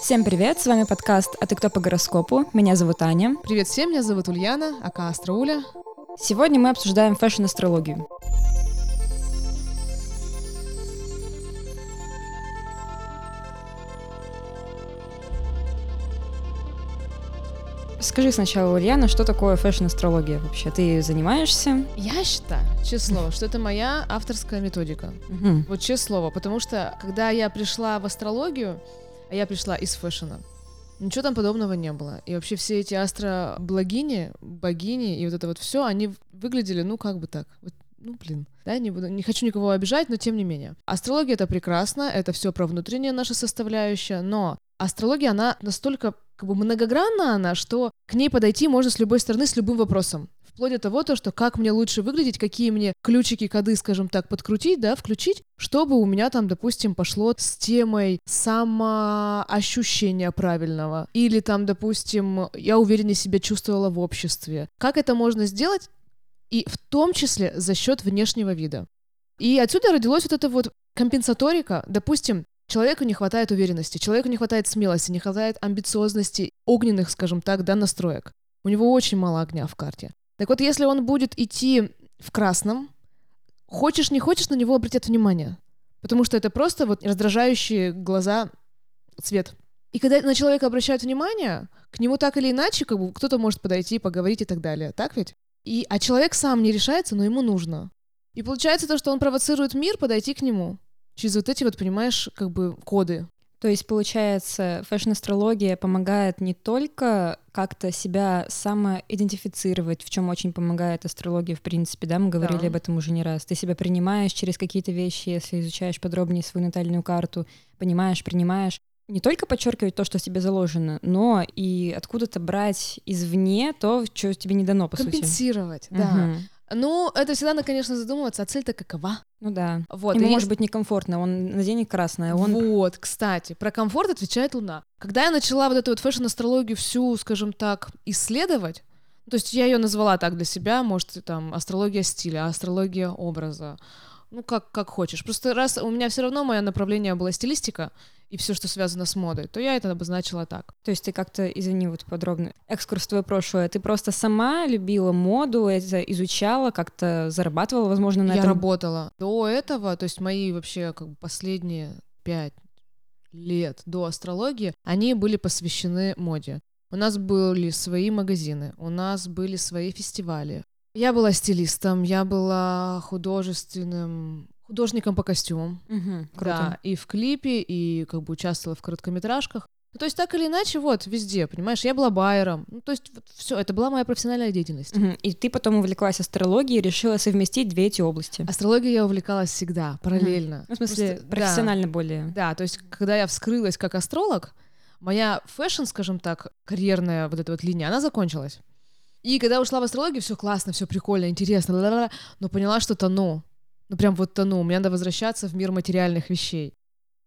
Всем привет, с вами подкаст «А ты кто по гороскопу?». Меня зовут Аня. Привет всем, меня зовут Ульяна, aka Астрауля. Сегодня мы обсуждаем fashion-астрологию. Скажи сначала, Ульяна, что такое fashion-астрология вообще? Ты занимаешься? Я считаю, честное слово, что это моя авторская методика. Мгм. Вот честное слово, потому что когда я пришла в астрологию, а я пришла из фэшена, ничего там подобного не было. И вообще все эти астроблагини, богини и вот это вот все, они выглядели, ну, как бы так. Вот, ну, блин, да, не, буду, не хочу никого обижать, но тем не менее. Астрология — это прекрасно, это все про внутреннее наша составляющая, но астрология, она настолько как бы многогранна она, что к ней подойти можно с любой стороны, с любым вопросом. Вплоть до того, то, что как мне лучше выглядеть, какие мне ключики, коды, скажем так, подкрутить, да, включить, чтобы у меня там, допустим, пошло с темой самоощущения правильного. Или там, допустим, я увереннее себя чувствовала в обществе. Как это можно сделать? И в том числе за счет внешнего вида. И отсюда родилась вот эта вот компенсаторика. Допустим, человеку не хватает уверенности, человеку не хватает смелости, не хватает амбициозности, огненных, скажем так, да, настроек. У него очень мало огня в карте. Так вот, если он будет идти в красном, хочешь не хочешь, на него обратят внимание. Потому что это просто вот раздражающие глаза цвет. И когда на человека обращают внимание, к нему так или иначе, как бы кто-то может подойти, поговорить и так далее. Так ведь? И, а человек сам не решается, но ему нужно. И получается то, что он провоцирует мир подойти к нему. Через вот эти вот, понимаешь, как бы коды. То есть, получается, fashion-астрология помогает не только как-то себя самоидентифицировать, в чем очень помогает астрология, в принципе, да, мы говорили Да. об этом уже не раз. Ты себя принимаешь через какие-то вещи, если изучаешь подробнее свою натальную карту, понимаешь, принимаешь. Не только подчеркивать то, что в тебе заложено, но и откуда-то брать извне то, что тебе не дано, по сути. Компенсировать, да. Мгм. Ну, это всегда надо, конечно, задумываться, а цель-то какова? Ну да. Вот, Ему и может если- быть некомфортно, он наденет красное, он... Вот, кстати, про комфорт отвечает Луна. Когда я начала вот эту вот фэшн-астрологию всю, скажем так, исследовать, то есть я ее назвала так для себя, может, там, астрология стиля, астрология образа, ну, как, как хочешь. Просто раз у меня все равно мое направление было стилистика и все, что связано с модой, то я это обозначила так. То есть ты как-то, извини, вот подробно, экскурс твое прошлое, ты просто сама любила моду, это изучала, как-то зарабатывала, возможно, на я этом? работала. До этого, то есть мои вообще как бы последние пять лет до астрологии, они были посвящены моде. У нас были свои магазины, у нас были свои фестивали. Я была стилистом, я была художественным художником по костюмам. Мгм, круто. Да, и в клипе, и как бы участвовала в короткометражках. Ну, то есть так или иначе, вот, везде, понимаешь, я была байером. Ну, то есть вот все, это была моя профессиональная деятельность. Мгм. И ты потом увлеклась астрологией и решила совместить две эти области. Астрологией я увлекалась всегда, параллельно. Ну, в смысле, Просто- да. профессионально более. Да, то есть, когда я вскрылась как астролог, моя fashion, скажем так, карьерная вот эта вот линия, она закончилась. И когда ушла в астрологию, все классно, все прикольно, интересно, ла-ла-ла, но поняла, что тону. Ну, прям вот тону. Мне надо возвращаться в мир материальных вещей.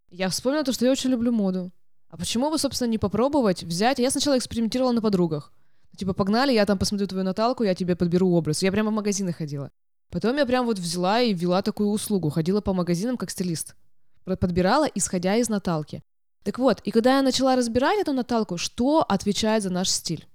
Я вспомнила то, что я очень люблю моду. А почему бы, собственно, не попробовать взять? Я сначала экспериментировала на подругах. Типа, погнали, я там посмотрю твою наталку, я тебе подберу образ. Я прямо в магазины ходила. Потом я прям вот взяла и ввела такую услугу. Ходила по магазинам как стилист подбирала, исходя из Наталки. Так вот, и когда я начала разбирать эту Наталку, что отвечает за наш стиль?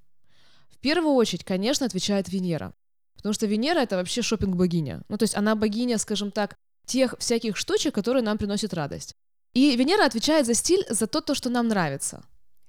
В первую очередь, конечно, отвечает Венера. Потому что Венера — это вообще шопинг богиня Ну, то есть она богиня, скажем так, тех всяких штучек, которые нам приносят радость. И Венера отвечает за стиль, за то, то что нам нравится.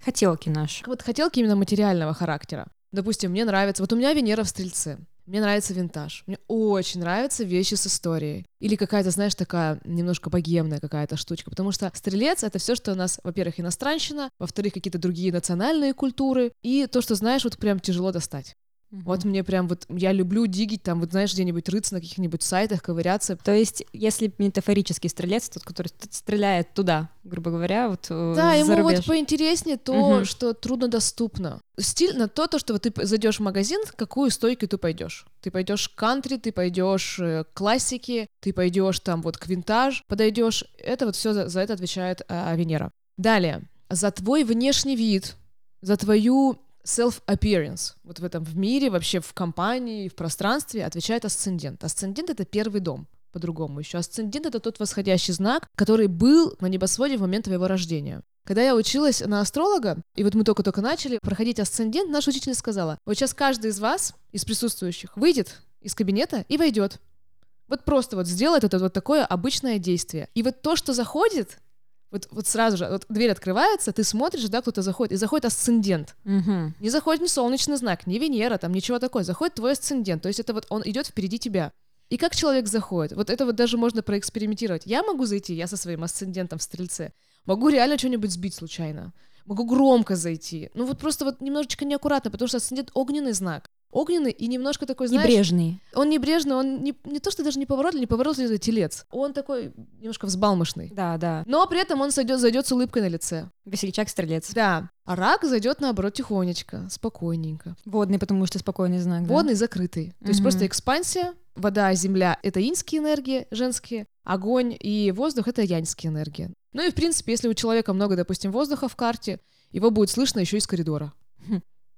Хотелки наши. Вот хотелки именно материального характера. Допустим, мне нравится... Вот у меня Венера в Стрельце. Мне нравится винтаж. Мне очень нравятся вещи с историей. Или какая-то, знаешь, такая немножко богемная какая-то штучка. Потому что стрелец — это все, что у нас, во-первых, иностранщина, во-вторых, какие-то другие национальные культуры, и то, что, знаешь, вот прям тяжело достать. Вот мне прям вот... Я люблю дигить там, вот знаешь, где-нибудь рыться на каких-нибудь сайтах, ковыряться. То есть, если метафорический стрелец, тот, который стреляет туда, грубо говоря, вот э, Да, ему рубеж. вот поинтереснее то, Мгм. что труднодоступно. Стиль на то, то, что вот ты зайдешь в магазин, какую стойку ты пойдешь. Ты пойдешь к кантри, ты пойдешь э, к классике, ты пойдешь там вот к винтаж, подойдешь. Это вот все за, за это отвечает а, Венера. Далее, за твой внешний вид, за твою self-appearance. Вот в этом в мире, вообще в компании, в пространстве отвечает асцендент. Асцендент — это первый дом по-другому еще. Асцендент — это тот восходящий знак, который был на небосводе в момент твоего рождения. Когда я училась на астролога, и вот мы только-только начали проходить асцендент, наша учительница сказала, вот сейчас каждый из вас, из присутствующих, выйдет из кабинета и войдет. Вот просто вот сделает это вот такое обычное действие. И вот то, что заходит, вот, вот сразу же, вот дверь открывается, ты смотришь, да, кто-то заходит, и заходит асцендент. Мгм. Не заходит ни солнечный знак, ни Венера, там ничего такое. Заходит твой асцендент. То есть это вот он идет впереди тебя. И как человек заходит? Вот это вот даже можно проэкспериментировать. Я могу зайти, я со своим асцендентом в стрельце, могу реально что-нибудь сбить случайно. Могу громко зайти. Ну вот просто вот немножечко неаккуратно, потому что асцендент огненный знак. Огненный и немножко такой, знаешь... Небрежный. Он небрежный, он не, не то, что даже не поворотливый, не поворотливый это телец. Он такой немножко взбалмошный. Да, да. Но при этом он зайдет, зайдет с улыбкой на лице. Весельчак-стрелец. Да. А рак зайдет наоборот тихонечко, спокойненько. Водный, потому что спокойный знак, да? Водный закрытый. То есть Мгм. просто экспансия, вода, земля — это иньские энергии, женские, огонь и воздух — это яньские энергии. Ну и, в принципе, если у человека много, допустим, воздуха в карте, его будет слышно еще из коридора.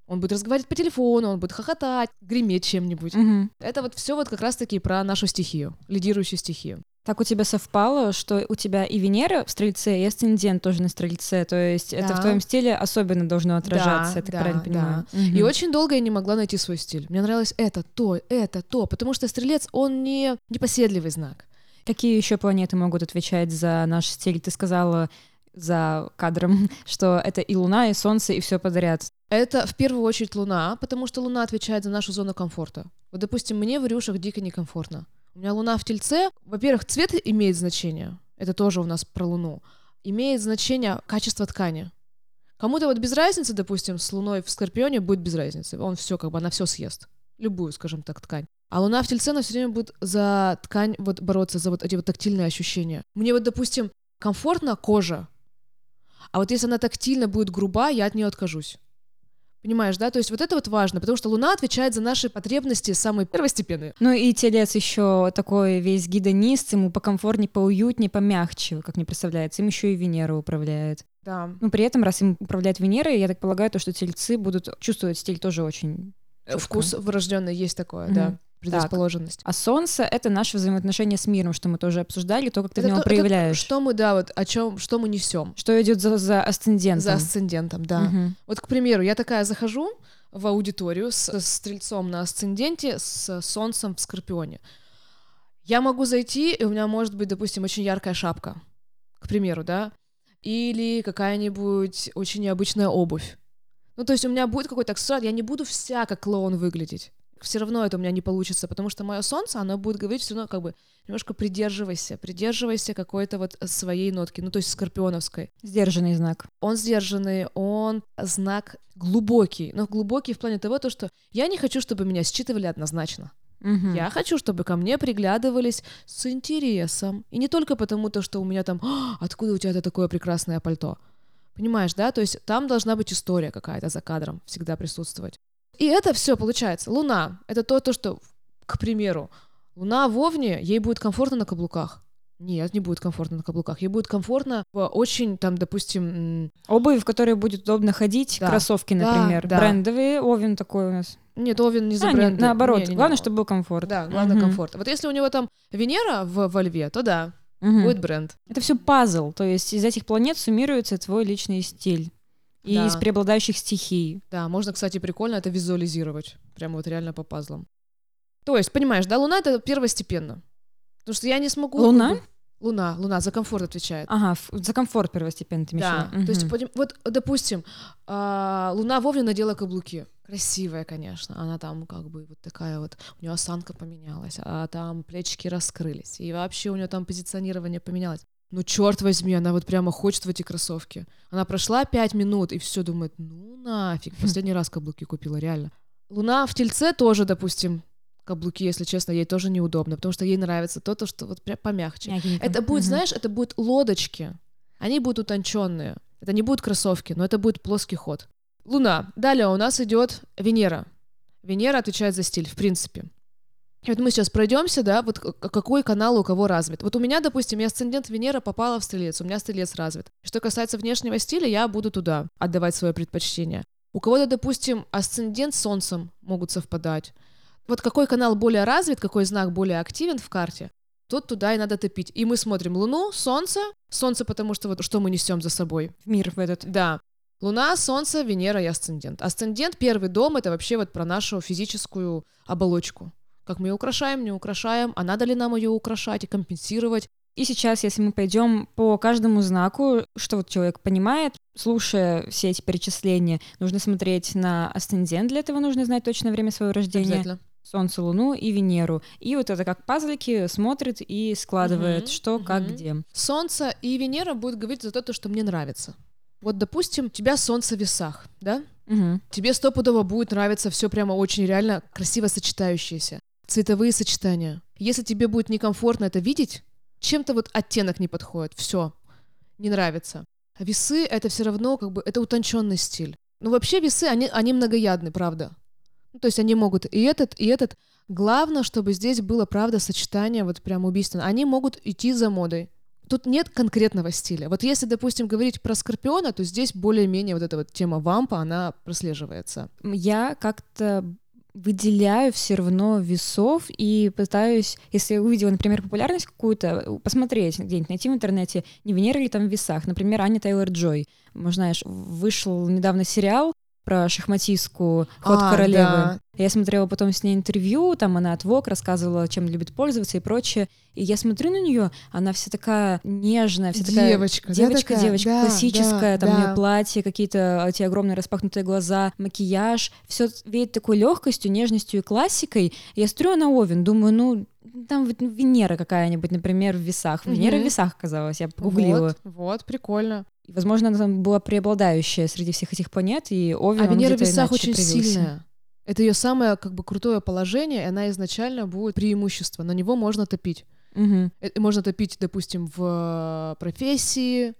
Он будет разговаривать по телефону, он будет хохотать, греметь чем-нибудь. Мгм. Это вот все вот как раз-таки про нашу стихию, лидирующую стихию. Так у тебя совпало, что у тебя и Венера в Стрельце, и Асцендент тоже на Стрельце, то есть это в Да. твоем стиле особенно должно отражаться, я так да, правильно да. понимаю? И Мгм. очень долго я не могла найти свой стиль. Мне нравилось это, то, это, то, потому что стрелец, он не непоседливый знак. Какие еще планеты могут отвечать за наш стиль? Ты сказала за кадром, что это и Луна, и Солнце, и все подряд. Это в первую очередь Луна, потому что Луна отвечает за нашу зону комфорта. Вот, допустим, мне в рюшах дико некомфортно. У меня Луна в Тельце. Во-первых, цвет имеет значение. Это тоже у нас про Луну. Имеет значение качество ткани. Кому-то вот без разницы, допустим, с Луной в Скорпионе будет без разницы. Он все, как бы, она все съест. Любую, скажем так, ткань. А Луна в Тельце, она все время будет за ткань вот бороться, за вот эти вот тактильные ощущения. Мне вот, допустим, комфортно кожа, а вот если она тактильно будет груба, я от нее откажусь. Понимаешь, да? То есть вот это вот важно, потому что Луна отвечает за наши потребности самые первостепенные. Ну и телец еще такой весь гидонист, ему покомфортнее, поуютнее, помягче, как мне представляется. Им еще и Венера управляет. Да. Ну, при этом, раз им управляет Венера, я так полагаю, то, что тельцы будут чувствовать стиль тоже очень чётко. Вкус врожденный есть такое, Мгм. да. Предрасположенность. А солнце — это наше взаимоотношение с миром, что мы тоже обсуждали, то, как ты Это в него то- это проявляешь. что мы, да, вот о чем, что мы несем Что идет за, за асцендентом. за асцендентом, да. Мгм. Вот, к примеру, я такая захожу в аудиторию с, с стрельцом на асценденте, с солнцем в скорпионе. Я могу зайти, и у меня может быть, допустим, очень яркая шапка, к примеру, да, или какая-нибудь очень необычная обувь. Ну, то есть у меня будет какой-то аксессуар, я не буду вся как клоун выглядеть. Все равно это у меня не получится, потому что мое солнце, оно будет говорить все равно как бы немножко придерживайся, придерживайся какой-то вот своей нотки, ну, то есть скорпионовской. Сдержанный знак. Он сдержанный, он знак глубокий. Но глубокий в плане того, то, что я не хочу, чтобы меня считывали однозначно. Мгм. Я хочу, чтобы ко мне приглядывались с интересом. И не только потому, то, что у меня там, «А, откуда у тебя это такое прекрасное пальто. Понимаешь, да? То есть там должна быть история какая-то за кадром всегда присутствовать. И это все получается. Луна — это то, то, что, к примеру, Луна в Овне, ей будет комфортно на каблуках. Нет, не будет комфортно на каблуках. Ей будет комфортно в очень, там, допустим, м, Обувь, в которой будет удобно ходить, Да. кроссовки, Да, например. да. Брендовые, Овен такой у нас. нет, Овен не за А, нет, бренды. наоборот, Не, не, не. главное, чтобы был комфорт. Да, главное Мгм. комфорт. Вот если у него там Венера в, во Льве, то да, Мгм. будет бренд. Это все пазл, то есть из этих планет суммируется твой личный стиль. И Да. из преобладающих стихий. Да, можно, кстати, прикольно это визуализировать. Прямо вот реально по пазлам. То есть, понимаешь, да, Луна это первостепенно. Потому что я не смогу... Луна? Луна, Луна за комфорт отвечает. Ага, за комфорт первостепенно ты да, виду. то есть, вот, допустим, а, Луна вовремя надела каблуки. Красивая, конечно. Она там как бы вот такая вот, у нее осанка поменялась, а там плечики раскрылись. И вообще у нее там позиционирование поменялось. Ну, черт возьми, она вот прямо хочет в эти кроссовки. Она прошла пять минут и все думает, ну нафиг, последний раз каблуки купила, реально. Луна в Тельце тоже, допустим, каблуки, если честно, ей тоже неудобно, потому что ей нравится то, то что вот прям помягче. Мягенько. Это будет, Мгм. знаешь, это будут лодочки. Они будут утонченные. Это не будут кроссовки, но это будет плоский ход. Луна. Далее у нас идет Венера. Венера отвечает за стиль, в принципе. И вот мы сейчас пройдемся, да, вот какой канал у кого развит. Вот у меня, допустим, я асцендент Венера попала в стрелец, у меня стрелец развит. Что касается внешнего стиля, я буду туда отдавать свое предпочтение. У кого-то, допустим, асцендент с Солнцем могут совпадать. Вот какой канал более развит, какой знак более активен в карте, тот туда и надо топить. И мы смотрим Луну, Солнце, Солнце, потому что вот что мы несем за собой. В мир в этот. Да. Луна, Солнце, Венера и Асцендент. Асцендент, первый дом, это вообще вот про нашу физическую оболочку. Как мы ее украшаем, не украшаем, а надо ли нам ее украшать и компенсировать. И сейчас, если мы пойдем по каждому знаку, что вот человек понимает, слушая все эти перечисления, нужно смотреть на асцендент, для этого нужно знать точное время своего рождения. Солнце, Луну и Венеру. И вот это как пазлики смотрит и складывает, угу, что, угу. как, где. Солнце и Венера будут говорить за то, что мне нравится. Вот, допустим, у тебя солнце в весах, да? Угу. Тебе стопудово будет нравиться все прямо очень реально красиво сочетающееся. Цветовые сочетания. Если тебе будет некомфортно это видеть, чем-то вот оттенок не подходит, все, не нравится. Весы это все равно как бы это утонченный стиль. Ну вообще весы, они, они многоядны, правда. Ну, то есть они могут и этот, и этот. Главное, чтобы здесь было, правда, сочетание вот прям убийственно. Они могут идти за модой. Тут нет конкретного стиля. Вот если, допустим, говорить про Скорпиона, то здесь более-менее вот эта вот тема вампа, она прослеживается. Я как-то выделяю все равно весов и пытаюсь, если я увидела, например, популярность какую-то, посмотреть где-нибудь, найти в интернете, не Венера ли там в весах. Например, Аня Тейлор-Джой. Знаешь, вышел недавно сериал про шахматистку «Ход а, королевы». Да. Я смотрела потом с ней интервью, там она от ВОК рассказывала, чем любит пользоваться и прочее. И я смотрю на нее, она вся такая нежная, вся такая... Девочка, Девочка, да, девочка, да, классическая, да, там да. у нее платье, какие-то эти огромные распахнутые глаза, макияж. Все веет такой легкостью, нежностью и классикой. Я смотрю на Овен, думаю, ну, там вот Венера какая-нибудь, например, в весах. Венера угу. в весах оказалась, я погуглила. Вот, вот, прикольно. И, возможно, она там была преобладающая среди всех этих планет, и Овен, А Венера в весах очень проявился. сильная. Это ее самое как бы крутое положение, и она изначально будет преимущество. На него можно топить. Угу. Можно топить, допустим, в профессии,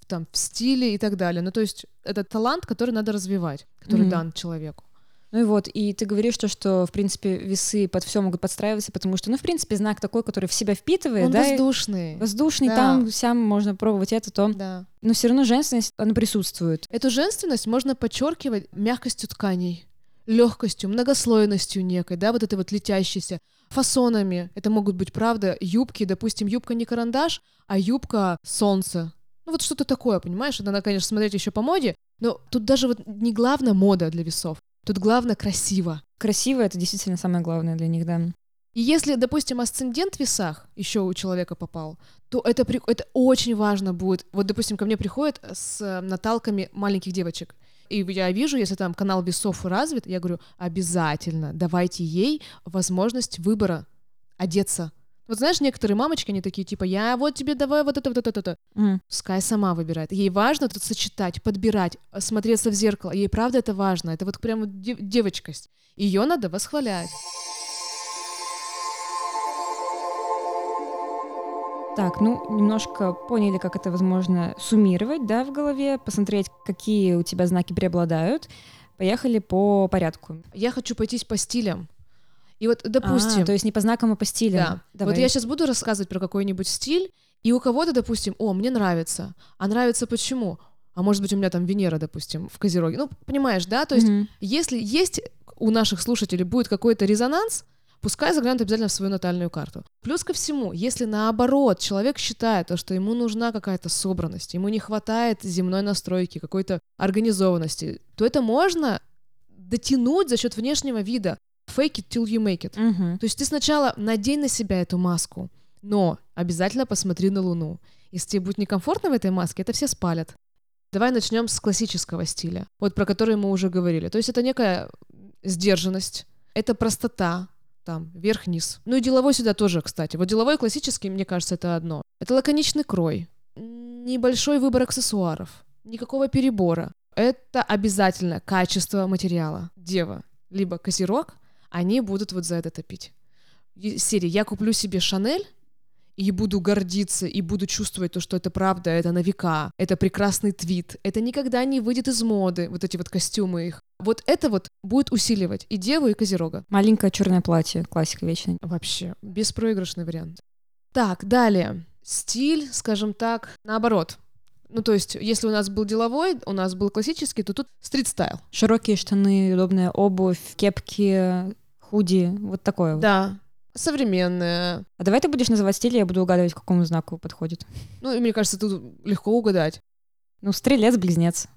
в, там, в стиле и так далее. Ну, то есть это талант, который надо развивать, который угу. дан человеку. Ну и вот, и ты говоришь то, что, в принципе, весы под все могут подстраиваться, потому что, ну, в принципе, знак такой, который в себя впитывает, Он да? воздушный. Воздушный, да. там сам можно пробовать это, то. Да. Но все равно женственность, она присутствует. Эту женственность можно подчеркивать мягкостью тканей, легкостью, многослойностью некой, да, вот этой вот летящейся, фасонами. Это могут быть, правда, юбки, допустим, юбка не карандаш, а юбка солнце. Ну вот что-то такое, понимаешь? Это надо, конечно, смотреть еще по моде, но тут даже вот не главная мода для весов. Тут главное красиво. Красиво — это действительно самое главное для них, да. И если, допустим, асцендент в весах еще у человека попал, то это, это очень важно будет. Вот, допустим, ко мне приходят с э, наталками маленьких девочек. И я вижу, если там канал весов развит, я говорю, обязательно давайте ей возможность выбора одеться вот знаешь, некоторые мамочки, они такие, типа, я вот тебе давай вот это, вот это, вот это. Mm. Пускай сама выбирает. Ей важно тут сочетать, подбирать, смотреться в зеркало. Ей правда это важно. Это вот прям дев- девочкость. Ее надо восхвалять. Так, ну, немножко поняли, как это возможно суммировать, да, в голове, посмотреть, какие у тебя знаки преобладают. Поехали по порядку. Я хочу пойтись по стилям. И вот, допустим... А, то есть не по знакам, а по стилям. Да. Давай. Вот я сейчас буду рассказывать про какой-нибудь стиль, и у кого-то, допустим, о, мне нравится. А нравится почему? А может быть, у меня там Венера, допустим, в Козероге. Ну, понимаешь, да? То есть, mm-hmm. если есть у наших слушателей будет какой-то резонанс, пускай заглянут обязательно в свою натальную карту. Плюс ко всему, если наоборот человек считает, то, что ему нужна какая-то собранность, ему не хватает земной настройки, какой-то организованности, то это можно дотянуть за счет внешнего вида fake it till you make it. Угу. То есть ты сначала надень на себя эту маску, но обязательно посмотри на Луну. Если тебе будет некомфортно в этой маске, это все спалят. Давай начнем с классического стиля, вот про который мы уже говорили. То есть это некая сдержанность, это простота, там, верх-низ. Ну и деловой сюда тоже, кстати. Вот деловой и классический, мне кажется, это одно. Это лаконичный крой, небольшой выбор аксессуаров, никакого перебора. Это обязательно качество материала. Дева, либо козерог, они будут вот за это топить. Серия «Я куплю себе Шанель», и буду гордиться, и буду чувствовать то, что это правда, это на века, это прекрасный твит, это никогда не выйдет из моды, вот эти вот костюмы их. Вот это вот будет усиливать и Деву, и Козерога. Маленькое черное платье, классика вечная. Вообще, беспроигрышный вариант. Так, далее. Стиль, скажем так, наоборот. Ну, то есть, если у нас был деловой, у нас был классический, то тут стрит-стайл. Широкие штаны, удобная обувь, кепки, худи, вот такое вот. Да, современная. А давай ты будешь называть стиль, я буду угадывать, к какому знаку подходит. Ну, и мне кажется, тут легко угадать. Ну, стрелец, близнец,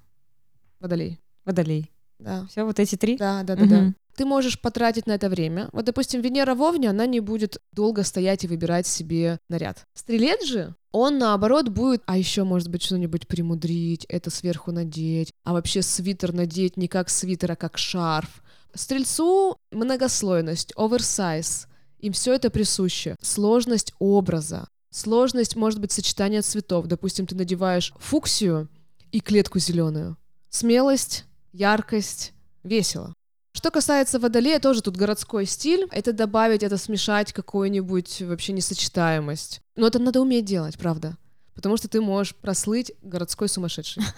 Водолей. водолей. Да. Все вот эти три? Да, да, да, да. Мгм. Ты можешь потратить на это время. Вот, допустим, Венера в Овне, она не будет долго стоять и выбирать себе наряд. Стрелец же, он наоборот будет, а еще, может быть, что-нибудь примудрить, это сверху надеть, а вообще свитер надеть не как свитер, а как шарф. Стрельцу многослойность, оверсайз, им все это присуще. Сложность образа, сложность, может быть, сочетания цветов. Допустим, ты надеваешь фуксию и клетку зеленую. Смелость, яркость, весело. Что касается водолея, тоже тут городской стиль. Это добавить, это смешать какую-нибудь вообще несочетаемость. Но это надо уметь делать, правда. Потому что ты можешь прослыть городской сумасшедший.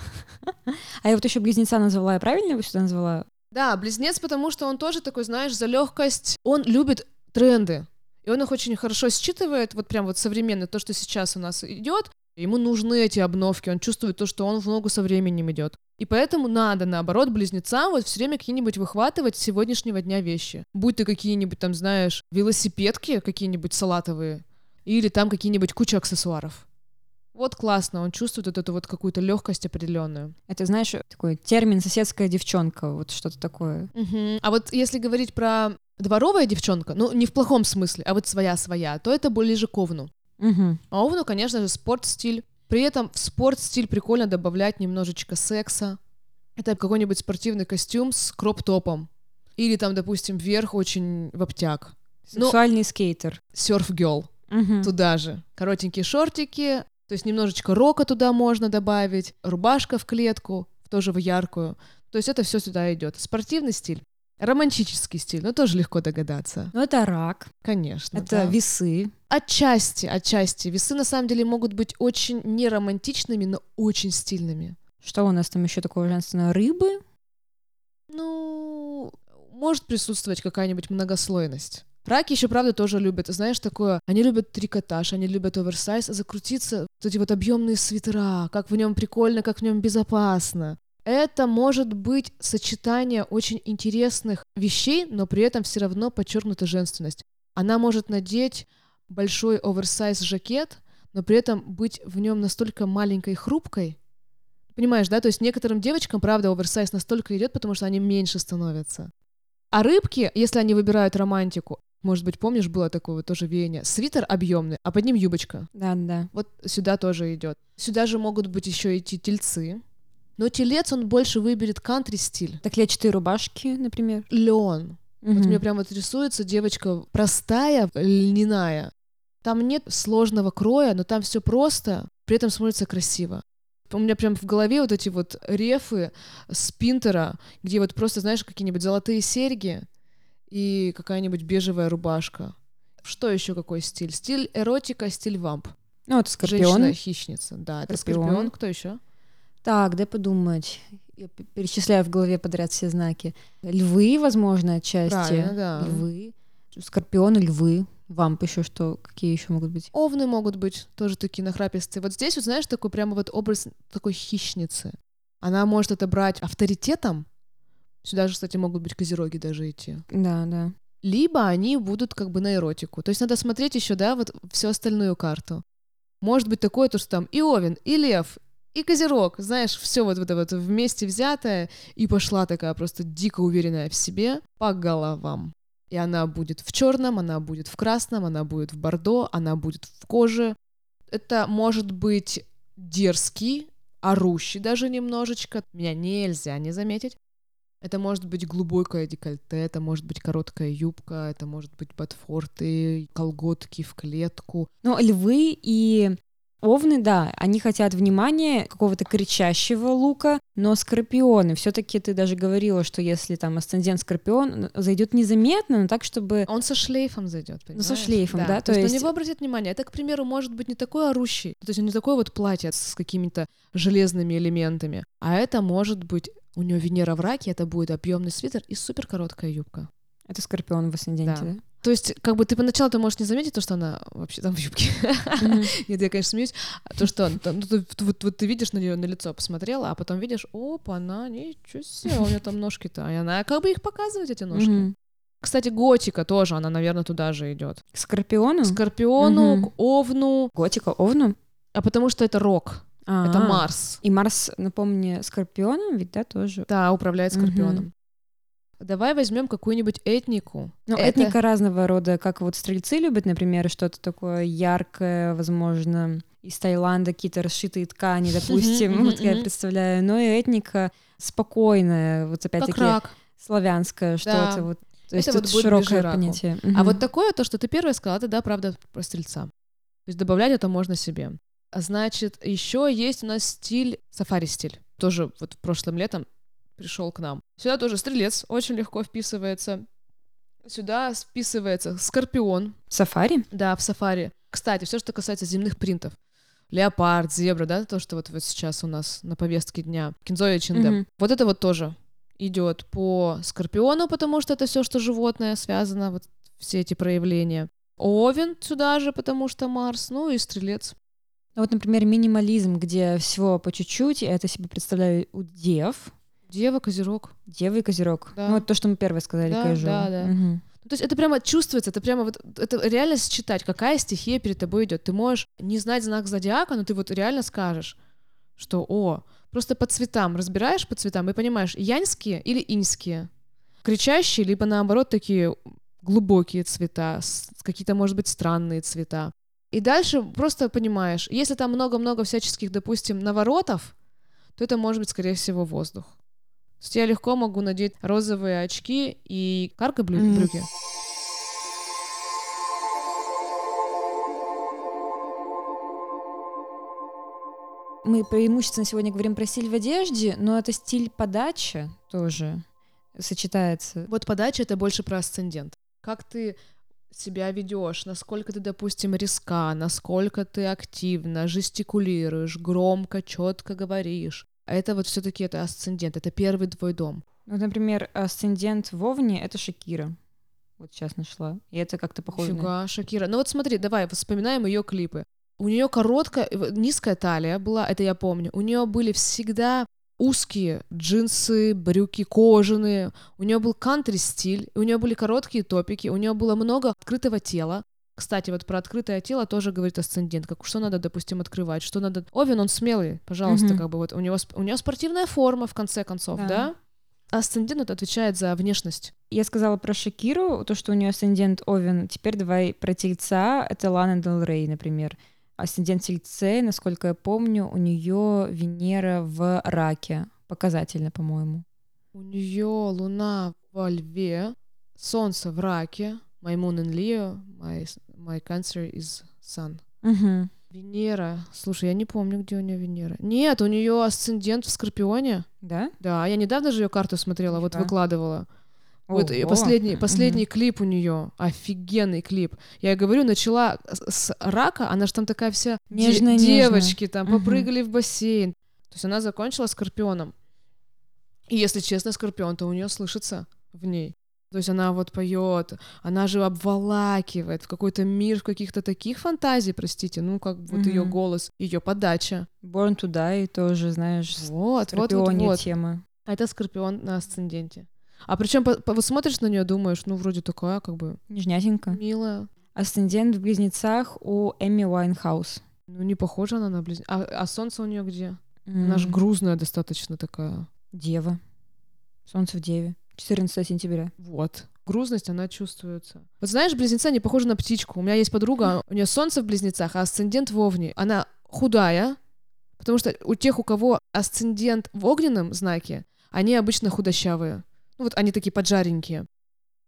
А я вот еще близнеца назвала, я правильно его сюда назвала? Да, близнец, потому что он тоже такой, знаешь, за легкость. Он любит тренды. И он их очень хорошо считывает, вот прям вот современно, то, что сейчас у нас идет. Ему нужны эти обновки, он чувствует то, что он в ногу со временем идет. И поэтому надо, наоборот, близнецам вот все время какие-нибудь выхватывать с сегодняшнего дня вещи. Будь то какие-нибудь там, знаешь, велосипедки какие-нибудь салатовые, или там какие-нибудь куча аксессуаров. Вот классно, он чувствует вот эту вот какую-то легкость определенную. Это, знаешь, такой термин «соседская девчонка», вот что-то такое. А вот если говорить про дворовая девчонка, ну не в плохом смысле, а вот своя-своя, то это ближе к овну. Мгм. А овну, конечно же, спорт-стиль. При этом в спорт-стиль прикольно добавлять немножечко секса. Это какой-нибудь спортивный костюм с кроп-топом. Или там, допустим, вверх очень в обтяг. Ну- Сексуальный скейтер. Серф-гелл Мгм. туда же. Коротенькие шортики, то есть немножечко рока туда можно добавить, рубашка в клетку, тоже в яркую. То есть это все сюда идет. Спортивный стиль. Романтический стиль, ну тоже легко догадаться. Ну, это рак, Конечно. это да. весы. Отчасти, отчасти. Весы на самом деле могут быть очень не романтичными, но очень стильными. Что у нас там еще такого женственного? Рыбы? Ну, может присутствовать какая-нибудь многослойность. Раки еще, правда, тоже любят, знаешь, такое, они любят трикотаж, они любят оверсайз, а закрутиться, вот эти вот объемные свитера, как в нем прикольно, как в нем безопасно. Это может быть сочетание очень интересных вещей, но при этом все равно подчеркнута женственность. Она может надеть большой оверсайз жакет, но при этом быть в нем настолько маленькой и хрупкой. Понимаешь, да? То есть некоторым девочкам, правда, оверсайз настолько идет, потому что они меньше становятся. А рыбки, если они выбирают романтику, может быть, помнишь, было такое вот тоже веяние, свитер объемный, а под ним юбочка. Да-да. Вот сюда тоже идет. Сюда же могут быть еще идти тельцы. Но телец, он больше выберет кантри-стиль. Так клетчатые рубашки, например. Леон. Вот Мгм. мне прям вот рисуется девочка простая, льняная. Там нет сложного кроя, но там все просто, при этом смотрится красиво. У меня прям в голове вот эти вот рефы с Пинтера, где вот просто, знаешь, какие-нибудь золотые серьги и какая-нибудь бежевая рубашка. Что еще какой стиль? Стиль эротика, стиль вамп. Ну, это скорпионы. Женщина-хищница, да. Это Скорпион. скорпион. Кто еще? Так, дай подумать. Я перечисляю в голове подряд все знаки. Львы, возможно, отчасти. Правильно, да. Львы. Скорпионы, львы. Вамп еще что? Какие еще могут быть? Овны могут быть тоже такие нахрапистые. Вот здесь, вот знаешь, такой прямо вот образ такой хищницы. Она может это брать авторитетом. Сюда же, кстати, могут быть козероги даже идти. Да, да. Либо они будут как бы на эротику. То есть надо смотреть еще, да, вот всю остальную карту. Может быть такое, то, что там и Овен, и Лев, и Козерог, знаешь, все вот это вот вместе взятое, и пошла такая просто дико уверенная в себе по головам. И она будет в черном, она будет в красном, она будет в бордо, она будет в коже. Это может быть дерзкий, орущий даже немножечко. Меня нельзя не заметить. Это может быть глубокое декольте, это может быть короткая юбка, это может быть ботфорты, колготки в клетку. Ну, львы и овны, да, они хотят внимания, какого-то кричащего лука, но скорпионы, все-таки ты даже говорила, что если там асцендент скорпион, зайдет незаметно, но так, чтобы... Он со шлейфом зайдет, Ну, со понимаешь? шлейфом, да, То, то есть есть- на него обратят внимание. Это, к примеру, может быть не такой орущий, то есть он не такой вот платье с какими-то железными элементами, а это может быть у него Венера в раке, это будет объемный свитер и супер короткая юбка. Это скорпион в асценденте, Да. да? То есть, как бы ты поначалу ты можешь не заметить то, что она вообще там в юбке. Нет, я, конечно, смеюсь. А то, что ну, вот, вот ты видишь на нее на лицо, посмотрела, а потом видишь, опа, она, ничего себе, у нее там ножки-то. И она как бы их показывает, эти ножки. Кстати, готика тоже, она, наверное, туда же идет. К скорпиону? К скорпиону, к овну. Готика, овну? А потому что это рок. А-а-а. Это Марс. И Марс, напомни, скорпионом ведь, да, тоже? Да, управляет скорпионом. Угу. Давай возьмем какую-нибудь этнику. Ну, это... этника разного рода, как вот стрельцы любят, например, что-то такое яркое, возможно, из Таиланда какие-то расшитые ткани, допустим, вот я представляю. Но и этника спокойная, вот опять-таки славянская, что-то вот. То есть это вот широкое понятие. А вот такое, то, что ты первое сказала, это да, правда, про стрельца. То есть добавлять это можно себе. А значит, еще есть у нас стиль, сафари-стиль. Тоже вот прошлым летом пришел к нам. Сюда тоже стрелец очень легко вписывается. Сюда списывается скорпион. Сафари? Да, в сафари. Кстати, все, что касается земных принтов. Леопард, зебра, да, то, что вот, вот сейчас у нас на повестке дня. Кинзо и Чинде. Mm-hmm. Вот это вот тоже идет по скорпиону, потому что это все, что животное связано, вот все эти проявления. Овен сюда же, потому что Марс, ну и стрелец. Ну вот, например, минимализм, где всего по чуть-чуть, я это себе представляю у дев, Дева, Козерог. Дева и Козерог. Да. Ну, вот то, что мы первое сказали, да, Козерог. Да, да. Угу. То есть это прямо чувствуется, это прямо вот, это реально считать, какая стихия перед тобой идет. Ты можешь не знать знак зодиака, но ты вот реально скажешь, что, о, просто по цветам, разбираешь по цветам и понимаешь, яньские или иньские, кричащие, либо наоборот такие глубокие цвета, какие-то, может быть, странные цвета. И дальше просто понимаешь, если там много-много всяческих, допустим, наворотов, то это может быть, скорее всего, воздух. То есть я легко могу надеть розовые очки и карго-брюки. Mm. Мы преимущественно сегодня говорим про стиль в одежде, но это стиль подачи тоже сочетается. Вот подача — это больше про асцендент. Как ты себя ведешь, насколько ты, допустим, риска, насколько ты активно жестикулируешь, громко, четко говоришь, а это вот все-таки это асцендент, это первый твой дом. Ну, например, асцендент Вовне — это Шакира. Вот сейчас нашла. И это как-то похоже Фига, на... Шакира. Ну вот смотри, давай вспоминаем ее клипы. У нее короткая, низкая талия была, это я помню. У нее были всегда узкие джинсы, брюки кожаные. У нее был кантри-стиль, у нее были короткие топики, у нее было много открытого тела. Кстати, вот про открытое тело тоже говорит асцендент. Как что надо, допустим, открывать, что надо. Овен, он смелый, пожалуйста, угу. как бы вот у него у него спортивная форма в конце концов, да? да? Асцендент вот отвечает за внешность. Я сказала про Шакиру, то, что у нее асцендент Овен. Теперь давай про тельца. Это Лана Дел Рей, например. Асцендент тельце, насколько я помню, у нее Венера в раке. Показательно, по-моему. У нее Луна во льве, Солнце в раке, My moon in Leo, my, my cancer is sun. Угу. Венера. Слушай, я не помню, где у нее Венера. Нет, у нее асцендент в Скорпионе. Да? Да, я недавно же ее карту смотрела, вот выкладывала. Вот Ого. последний, последний угу. клип у нее, офигенный клип. Я говорю, начала с рака, она же там такая вся нежная, де- девочки там угу. попрыгали в бассейн. То есть она закончила скорпионом. И если честно, скорпион, то у нее слышится в ней. То есть она вот поет, она же обволакивает в какой-то мир, в каких-то таких фантазий, простите, ну как вот mm-hmm. ее голос, ее подача. Born to Die тоже, знаешь, вот, вот, вот, вот. тема. А это Скорпион на асценденте. А причем по, по, смотришь на нее, думаешь, ну вроде такая, как бы нежнятенько, милая. Асцендент в близнецах у Эми Уайнхаус. Ну не похожа она на близнецов. А, а солнце у нее где? Mm. Она же грузная достаточно такая. Дева. Солнце в Деве. 14 сентября. Вот. Грузность, она чувствуется. Вот знаешь, близнецы, не похожи на птичку. У меня есть подруга, у нее солнце в близнецах, а асцендент в овне. Она худая, потому что у тех, у кого асцендент в огненном знаке, они обычно худощавые. Ну вот они такие поджаренькие.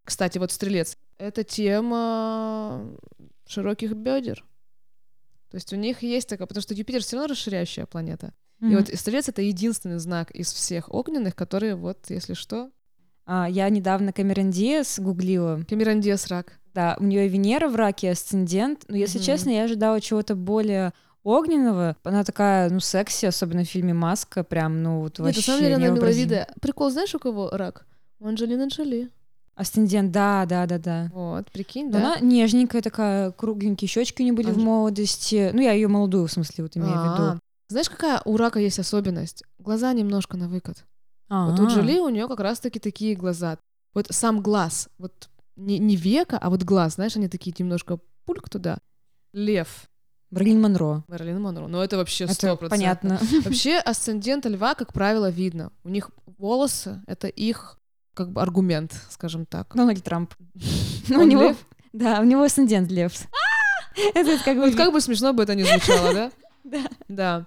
Кстати, вот стрелец. Это тема широких бедер. То есть у них есть такая, потому что Юпитер все равно расширяющая планета. Mm-hmm. И вот стрелец это единственный знак из всех огненных, который вот, если что, а, я недавно Камерон Диас гуглила. Камерон Диас рак. Да, у нее Венера в раке, асцендент. Но, если mm-hmm. честно, я ожидала чего-то более огненного. Она такая, ну, секси, особенно в фильме «Маска», прям, ну, вот Нет, вообще на самом деле она миловидная. Прикол, знаешь, у кого рак? У Анджелины Джоли. Асцендент, да, да, да, да. Вот, прикинь, да? Она нежненькая такая, кругленькие щечки у нее были в Анж- молодости. Ну, я ее молодую, в смысле, вот имею в виду. А, Знаешь, какая у рака есть особенность? Глаза немножко на выкат. Вот у А, Джоли у нее как раз-таки такие глаза. Вот сам глаз, вот не, не века, а вот глаз, знаешь, они такие немножко пульк туда. Лев. Мерлин Монро. Мэрилин Монро. Ну, это вообще 100%. понятно. Вообще, асцендента льва, как правило, видно. У них волосы — это их как бы аргумент, скажем так. Дональд Трамп. Ну, у него, да, у него асцендент лев. Это как бы... Вот как бы смешно бы это ни звучало, да? Да. Да.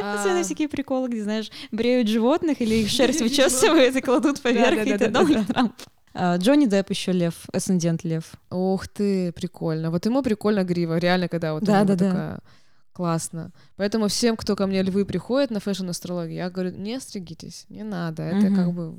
Особенно А, всякие приколы, где, знаешь, бреют животных или их шерсть вычесывают и кладут поверх, и это. Дональд Трамп. А, Джонни Депп еще лев, асцендент лев. Ух ты, прикольно. Вот ему прикольно грива, реально, когда вот у Да, него да, да. такая... Классно. Поэтому всем, кто ко мне львы приходят на фэшн-астрологию, я говорю, не стригитесь, не надо. Это Мгм. как бы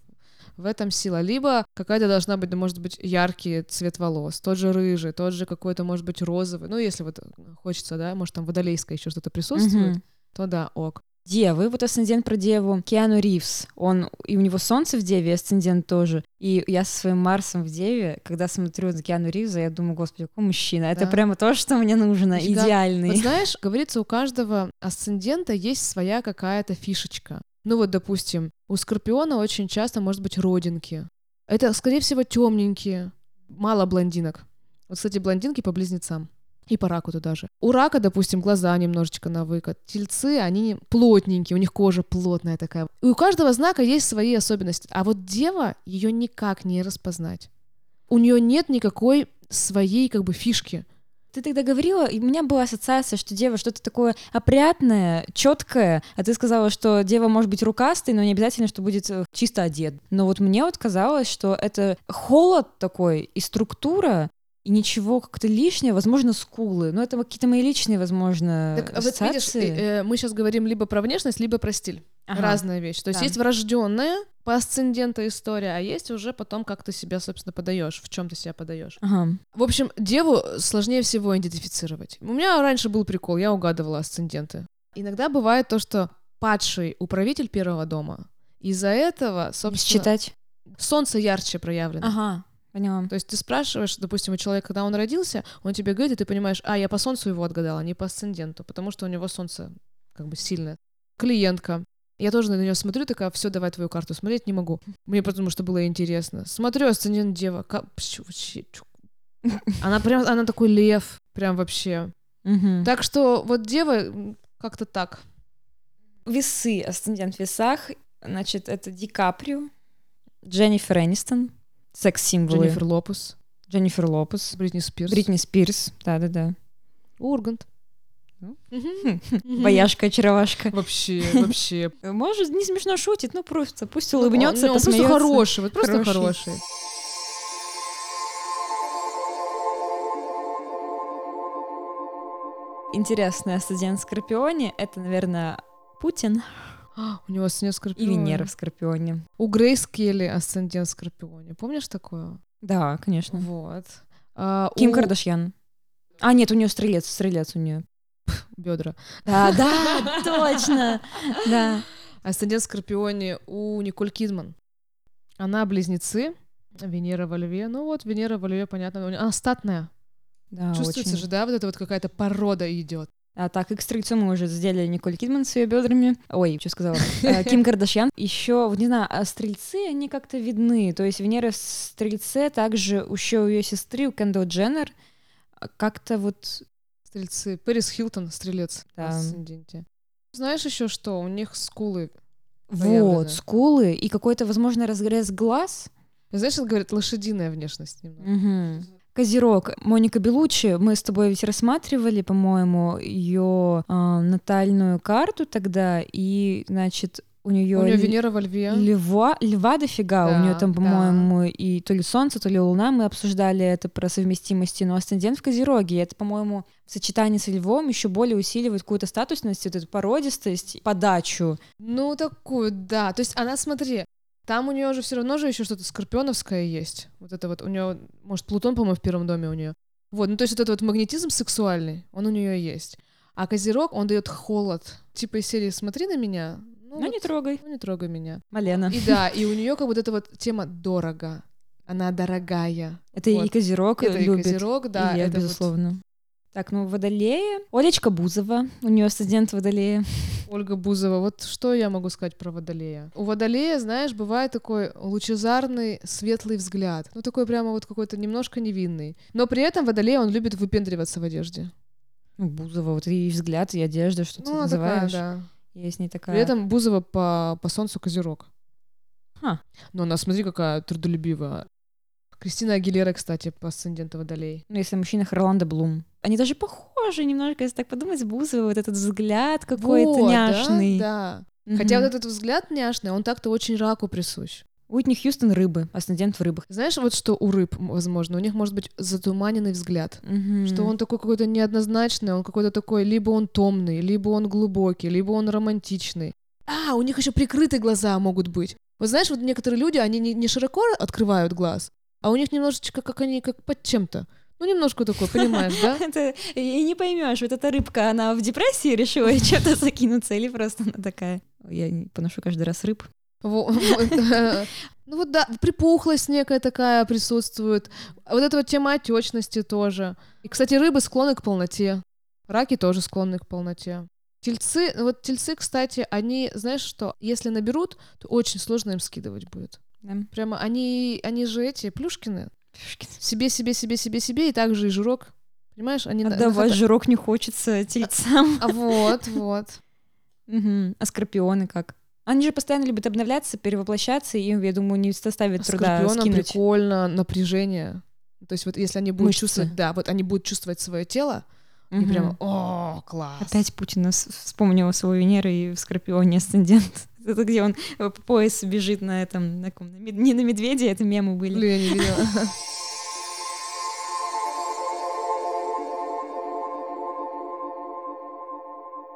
в этом сила. Либо какая-то должна быть, да, может быть, яркий цвет волос, тот же рыжий, тот же какой-то, может быть, розовый. Ну, если вот хочется, да, может, там водолейское еще что-то присутствует, Мгм. то да, ок. Девы, вот асцендент про деву. Киану Ривз, он, и у него солнце в деве, асцендент тоже. И я со своим Марсом в деве, когда смотрю на Киану Ривза, я думаю, господи, какой мужчина. Это Да. прямо то, что мне нужно, Нифига. идеальный. Вот знаешь, говорится, у каждого асцендента есть своя какая-то фишечка. Ну вот, допустим, у Скорпиона очень часто может быть родинки. Это, скорее всего, темненькие. Мало блондинок. Вот, кстати, блондинки по близнецам. И по раку туда же. У рака, допустим, глаза немножечко на выкат. Тельцы, они не- плотненькие, у них кожа плотная такая. И у каждого знака есть свои особенности. А вот дева, ее никак не распознать. У нее нет никакой своей как бы фишки. Ты тогда говорила, и у меня была ассоциация, что дева что-то такое опрятное, четкое, а ты сказала, что дева может быть рукастой, но не обязательно, что будет э, чисто одет. Но вот мне вот казалось, что это холод такой и структура, и ничего как-то лишнего, возможно, скулы. Но это какие-то мои личные, возможно, Так, а вот видишь, ассоциации. э, э, мы сейчас говорим либо про внешность, либо про стиль. Ага. Разная вещь. То есть Да. есть врожденная по асценденту история, а есть уже потом, как ты себя, собственно, подаешь, в чем ты себя подаешь. Ага. В общем, деву сложнее всего идентифицировать. У меня раньше был прикол, я угадывала асценденты. Иногда бывает то, что падший управитель первого дома. Из-за этого, собственно, Считать. солнце ярче проявлено. Ага, поняла. То есть ты спрашиваешь, допустим, у человека, когда он родился, он тебе говорит, и ты понимаешь, а, я по солнцу его отгадала, а не по асценденту, потому что у него солнце как бы сильное. Клиентка. Я тоже на нее смотрю, такая, все, давай твою карту смотреть не могу. Мне потому что было интересно. Смотрю, асцендент дева. ка- пш, вообще, чу. Она прям, она такой лев, прям вообще. Так что вот дева как-то так. Весы, асцендент в весах, значит, это Ди Каприо, Дженнифер Энистон, секс-символы. Дженнифер Лопес, Дженнифер Лопес, Бритни Спирс, Бритни Спирс, да-да-да. Ургант. Ну. Бояшка, очаровашка. Вообще, вообще. Может, не смешно шутит, ну просто пусть Он- улыбнется, не, он просто посмеется. хороший, вот просто Хороший. асцендент в Скорпионе — это, наверное, Путин У него асцендент в и. Венера в Скорпионе. У Грейс Келли асцендент в Скорпионе. Помнишь такое? Да, конечно. Вот. А, Ким у- Кардашьян. А, нет, у нее стрелец, стрелец у нее. Бедра. Да, да, точно. Да. Асцендент в Скорпионе у Николь Кидман. Она близнецы. Венера во льве. Ну вот, Венера во льве, понятно. Она статная. Да, Чувствуется очень. же, да, вот это вот какая-то порода идет. А так, и к стрельцу мы уже сделали Николь Кидман с ее бедрами. Ой, что сказала? Э, Ким Кардашьян. Еще, вот не знаю, а стрельцы, они как-то видны. То есть Венера в стрельце, также еще у ее сестры, у Кендалл Дженнер, а, как-то вот... Стрельцы. Пэрис Хилтон, стрелец Да. Знаешь еще что? У них скулы. Вот, скулы и какой-то, возможно, разрез глаз. Знаешь, это говорят, лошадиная внешность немного. Мгм. Козерог. Моника Белучи, мы с тобой ведь рассматривали, по-моему, ее натальную карту тогда, и, значит, у нее У нее Венера во льве. льва, льва дофига, у нее Да, там, да. по-моему, и то ли солнце, то ли луна, мы обсуждали это про совместимости, но асцендент в Козероге, и это, по-моему, в сочетании с львом еще более усиливает какую-то статусность, вот эту породистость, подачу. Ну, такую, да. То есть она, смотри, там у нее же все равно же еще что-то скорпионовское есть. Вот это вот у нее, может, Плутон, по-моему, в первом доме у нее. Вот, ну то есть вот этот вот магнетизм сексуальный, он у нее есть. А Козерог, он дает холод. Типа из серии «Смотри на меня». Ну, Ну, вот, не трогай, ну, не трогай меня. Малена. И да, и у нее как вот эта вот тема дорого. Она дорогая. Это Вот. и Козерог Это и любит. Козерог, да. и я, это вот безусловно. Так, ну, Водолея. Олечка Бузова, у нее студент Водолея. Ольга Бузова. Вот что я могу сказать про Водолея? У Водолея, знаешь, бывает такой лучезарный, светлый взгляд. Ну, такой прямо вот какой-то немножко невинный. Но при этом Водолей, он любит выпендриваться в одежде. Ну, Бузова, вот и взгляд, и одежда, что ты Ну, такая, называешь. да. Я с ней такая. При этом Бузова по, по солнцу козерог. Ха. Но она, смотри, какая трудолюбивая. Кристина Агилера, кстати, по асценденту Водолей. Ну, если мужчина Орландо Блум. Они даже похожи немножко, если так подумать, Бузова, вот этот взгляд какой-то Вот, да, няшный. Да, Мгм. Хотя вот этот взгляд няшный, он так-то очень раку присущ. Уитни Хьюстон рыбы, асцендент в рыбах. Знаешь, вот что у рыб, возможно, у них может быть затуманенный взгляд. Мгм. Что он такой какой-то неоднозначный, он какой-то такой, либо он томный, либо он глубокий, либо он романтичный. А, у них еще прикрытые глаза могут быть. Вот знаешь, вот некоторые люди, они не, не широко открывают глаз, а у них немножечко, как они, как под чем-то. Ну, немножко такой, понимаешь, да? Это и не поймешь, вот эта рыбка, она в депрессии решила чем-то закинуться, или просто она такая. Я поношу каждый раз рыб. Э, Ну вот да, припухлость некая такая присутствует. Вот эта вот тема отечности тоже. И, кстати, рыбы склонны к полноте. Раки тоже склонны к полноте. Тельцы, вот тельцы, кстати, они, знаешь что, если наберут, то очень сложно им скидывать будет. Да. Прямо они, они же эти плюшкины. Пушкин. Себе, себе, себе, себе, себе, и также и жирок. Понимаешь, они... на- Отдавать нахвата- жирок не хочется тельцам. А вот, вот. А скорпионы как? Они же постоянно любят обновляться, перевоплощаться, и им, я думаю, не составит труда Скорпионам скинуть. прикольно напряжение. То есть вот если они будут Мышцы. чувствовать, да, вот они будут чувствовать свое тело, и Мгм. прямо, о, класс. Опять Путин вспомнил свою Венеру и в Скорпионе асцендент. Это где он э, по пояс бежит на этом, на ком, не на медведе, это мемы были. Блин, я не видела.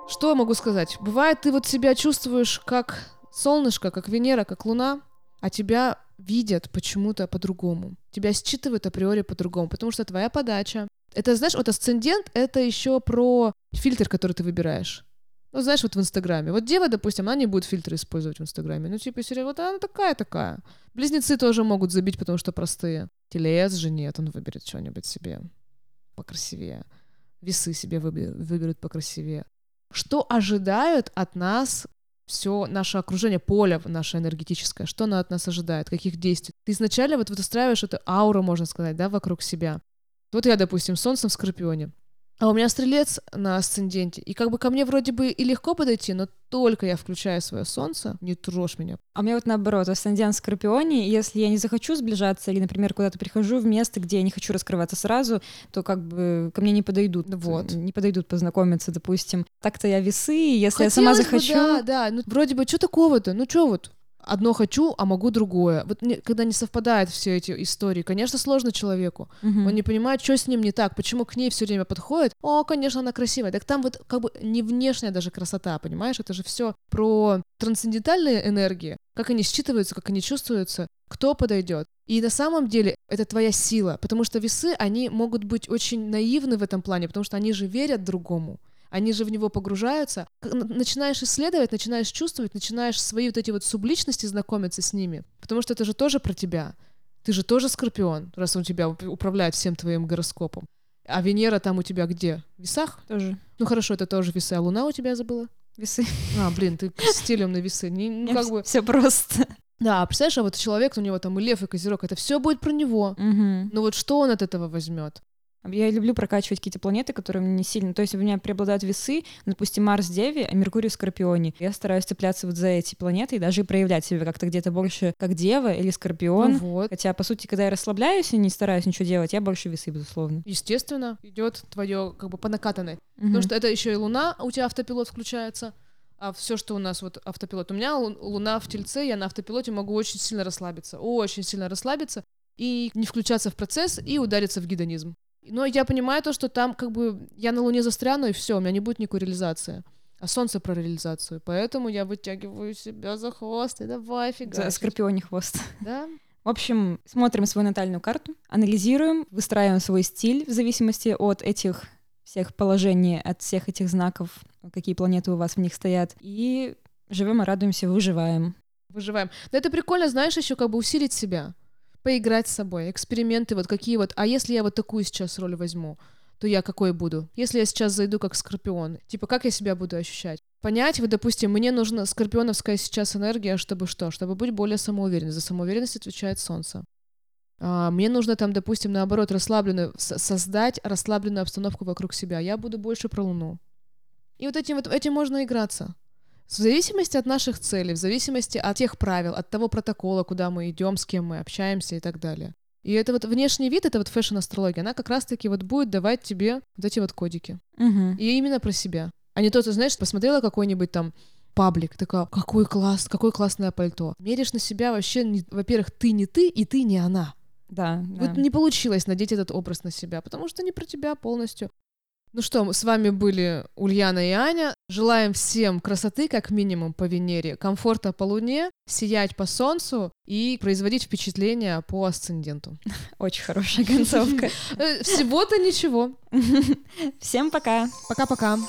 Что я могу сказать? Бывает, ты вот себя чувствуешь как солнышко, как Венера, как Луна, а тебя видят почему-то по-другому. Тебя считывают априори по-другому, потому что твоя подача. Это, знаешь, вот асцендент — это еще про фильтр, который ты выбираешь. Ну, знаешь, вот в Инстаграме. Вот дева, допустим, она не будет фильтры использовать в Инстаграме. Ну, типа, серия, вот она такая-такая. Близнецы тоже могут забить, потому что простые. Телец же нет, он выберет что-нибудь себе покрасивее. Весы себе выбе- выберут покрасивее. Что ожидают от нас все наше окружение, поле наше энергетическое, что оно от нас ожидает, каких действий. Ты изначально вот выстраиваешь эту ауру, можно сказать, да, вокруг себя. Вот я, допустим, солнцем в Скорпионе, а у меня стрелец на асценденте, и как бы ко мне вроде бы и легко подойти, но только я включаю свое солнце, не трожь меня. А меня вот наоборот, асцендент в Скорпионе, если я не захочу сближаться или, например, куда-то прихожу в место, где я не хочу раскрываться сразу, то как бы ко мне не подойдут. Вот. Не подойдут познакомиться, допустим. Так-то я весы, и если я сама Хотелось бы, захочу... да, да, ну вроде бы, что такого-то, ну что вот, одно хочу, а могу другое. Вот не- когда не совпадают все эти истории, конечно, сложно человеку. Мгм. Он не понимает, что с ним не так, почему к ней все время подходит. О, конечно, она красивая. Так там вот как бы не внешняя даже красота, понимаешь? Это же все про трансцендентальные энергии, как они считываются, как они чувствуются, кто подойдет. И на самом деле это твоя сила, потому что весы, они могут быть очень наивны в этом плане, потому что они же верят другому. Они же в него погружаются. Начинаешь исследовать, начинаешь чувствовать, начинаешь свои вот эти вот субличности знакомиться с ними. Потому что это же тоже про тебя. Ты же тоже скорпион, раз он тебя уп- управляет всем твоим гороскопом. А Венера там у тебя где? В весах? Тоже Ну хорошо, это тоже весы. А Луна у тебя забыла? весы. А, блин, ты стилем на весы. Не- ну, как бы... Все просто. Да, представляешь, а вот человек, у него там и лев, и козерог, это все будет про него. Мгм. Ну вот что он от этого возьмет? Я люблю прокачивать какие-то планеты, которые мне не сильно... То есть у меня преобладают весы, допустим, Марс в Деве, а Меркурий в Скорпионе. Я стараюсь цепляться вот за эти планеты и даже проявлять себя как-то где-то больше как Дева или Скорпион. Ну вот. Хотя, по сути, когда я расслабляюсь и не стараюсь ничего делать, я больше весы, безусловно. Естественно, идет твое как бы по накатанной. Мгм. Потому что это еще и Луна, у тебя автопилот включается. А все, что у нас вот автопилот. У меня лу- Луна в Тельце, я на автопилоте могу очень сильно расслабиться. Очень сильно расслабиться и не включаться в процесс и удариться в гедонизм. Но я понимаю то, что там как бы я на Луне застряну, и все, у меня не будет никакой реализации. А Солнце про реализацию. Поэтому я вытягиваю себя за хвост и давай За фига. Скорпионе хвост. Да? В общем, смотрим свою натальную карту, анализируем, выстраиваем свой стиль в зависимости от этих всех положений, от всех этих знаков, какие планеты у вас в них стоят, и живем и радуемся, выживаем. Выживаем. Но это прикольно, знаешь, еще как бы усилить себя. Поиграть с собой, эксперименты, вот какие вот, а если я вот такую сейчас роль возьму, то я какой буду? Если я сейчас зайду как скорпион, типа, как я себя буду ощущать? Понять, вот, допустим, мне нужна скорпионовская сейчас энергия, чтобы что? Чтобы быть более самоуверенной. За самоуверенность отвечает солнце. А, мне нужно там, допустим, наоборот, расслабленную, создать расслабленную обстановку вокруг себя. Я буду больше про Луну. И вот этим, вот этим можно играться. В зависимости от наших целей, в зависимости от тех правил, от того протокола, куда мы идем, с кем мы общаемся и так далее. И это вот внешний вид, это вот fashion-астрология, она как раз-таки вот будет давать тебе вот эти вот кодики. Угу. И именно про себя. А не то, ты знаешь, посмотрела какой-нибудь там паблик, такая, какой класс, какое классное пальто. Меришь на себя вообще, не, во-первых, ты не ты, и ты не она. Да, Вот да. не получилось надеть этот образ на себя, потому что не про тебя полностью. Ну что, с вами были Ульяна и Аня. Желаем всем красоты, как минимум, по Венере, комфорта по Луне, сиять по Солнцу и производить впечатление по асценденту. Очень хорошая концовка. Э, Всего-то ничего. Всем пока! Пока-пока.